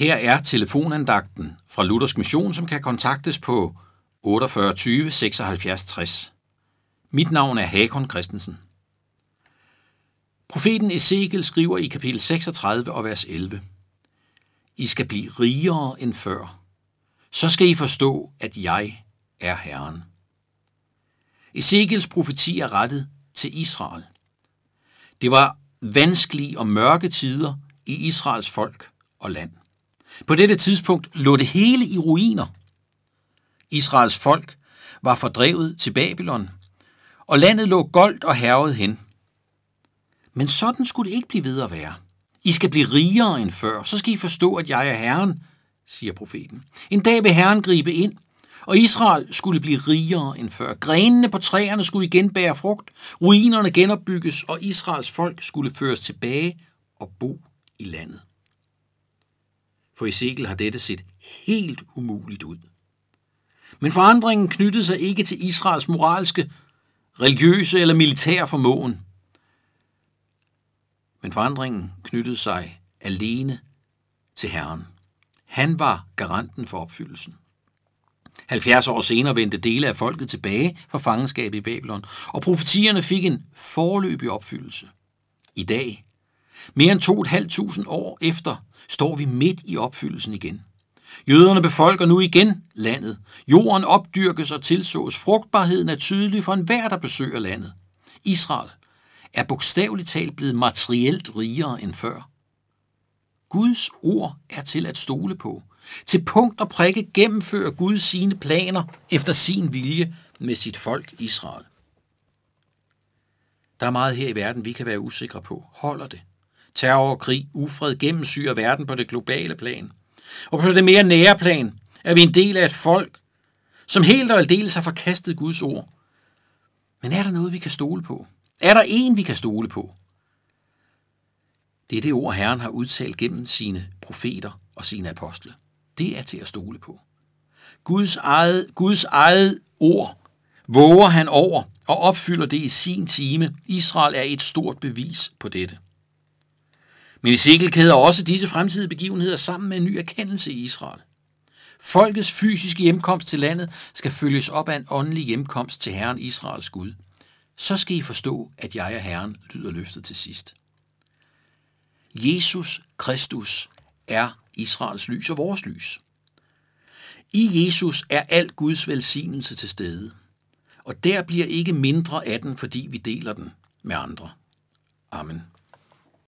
Her er telefonandagten fra Luthersk Mission, som kan kontaktes på 48 20 76 60. Mit navn er Hakon Christensen. Profeten Ezekiel skriver i kapitel 36 og vers 11. I skal blive rigere end før. Så skal I forstå, at jeg er Herren. Ezekiels profeti er rettet til Israel. Det var vanskelige og mørke tider i Israels folk og land. På dette tidspunkt lå det hele i ruiner. Israels folk var fordrevet til Babylon, og landet lå goldt og hervet hen. Men sådan skulle det ikke blive ved at være. I skal blive rigere end før, så skal I forstå, at jeg er Herren, siger profeten. En dag vil Herren gribe ind, og Israel skulle blive rigere end før. Grenene på træerne skulle igen bære frugt, ruinerne genopbygges, og Israels folk skulle føres tilbage og bo i landet. For Ezekiel har dette set helt umuligt ud. Men forandringen knyttede sig ikke til Israels moralske, religiøse eller militære formåen. Men forandringen knyttede sig alene til Herren. Han var garanten for opfyldelsen. 70 år senere vendte dele af folket tilbage fra fangenskabet i Babylon, og profetierne fik en forløbig opfyldelse. I dag, mere end 2.500 år efter, står vi midt i opfyldelsen igen. Jøderne befolker nu igen landet. Jorden opdyrkes og tilsås. Frugtbarheden er tydelig for enhver, der besøger landet. Israel er bogstaveligt talt blevet materielt rigere end før. Guds ord er til at stole på. Til punkt og prikke gennemfører Gud sine planer efter sin vilje med sit folk Israel. Der er meget her i verden, vi kan være usikre på. Holder det? Terror, krig, ufred gennemsyrer verden på det globale plan. Og på det mere nære plan er vi en del af et folk, som helt og aldeles har forkastet Guds ord. Men er der noget, vi kan stole på? Er der en, vi kan stole på? Det er det ord, Herren har udtalt gennem sine profeter og sine apostle. Det er til at stole på. Guds eget, Guds eget ord våger han over og opfylder det i sin time. Israel er et stort bevis på dette. Men Ezekiel kæder også disse fremtidige begivenheder sammen med en ny erkendelse i Israel. Folkets fysiske hjemkomst til landet skal følges op af en åndelig hjemkomst til Herren Israels Gud. Så skal I forstå, at jeg er Herren, lyder løftet til sidst. Jesus Kristus er Israels lys og vores lys. I Jesus er al Guds velsignelse til stede, og der bliver ikke mindre af den, fordi vi deler den med andre. Amen.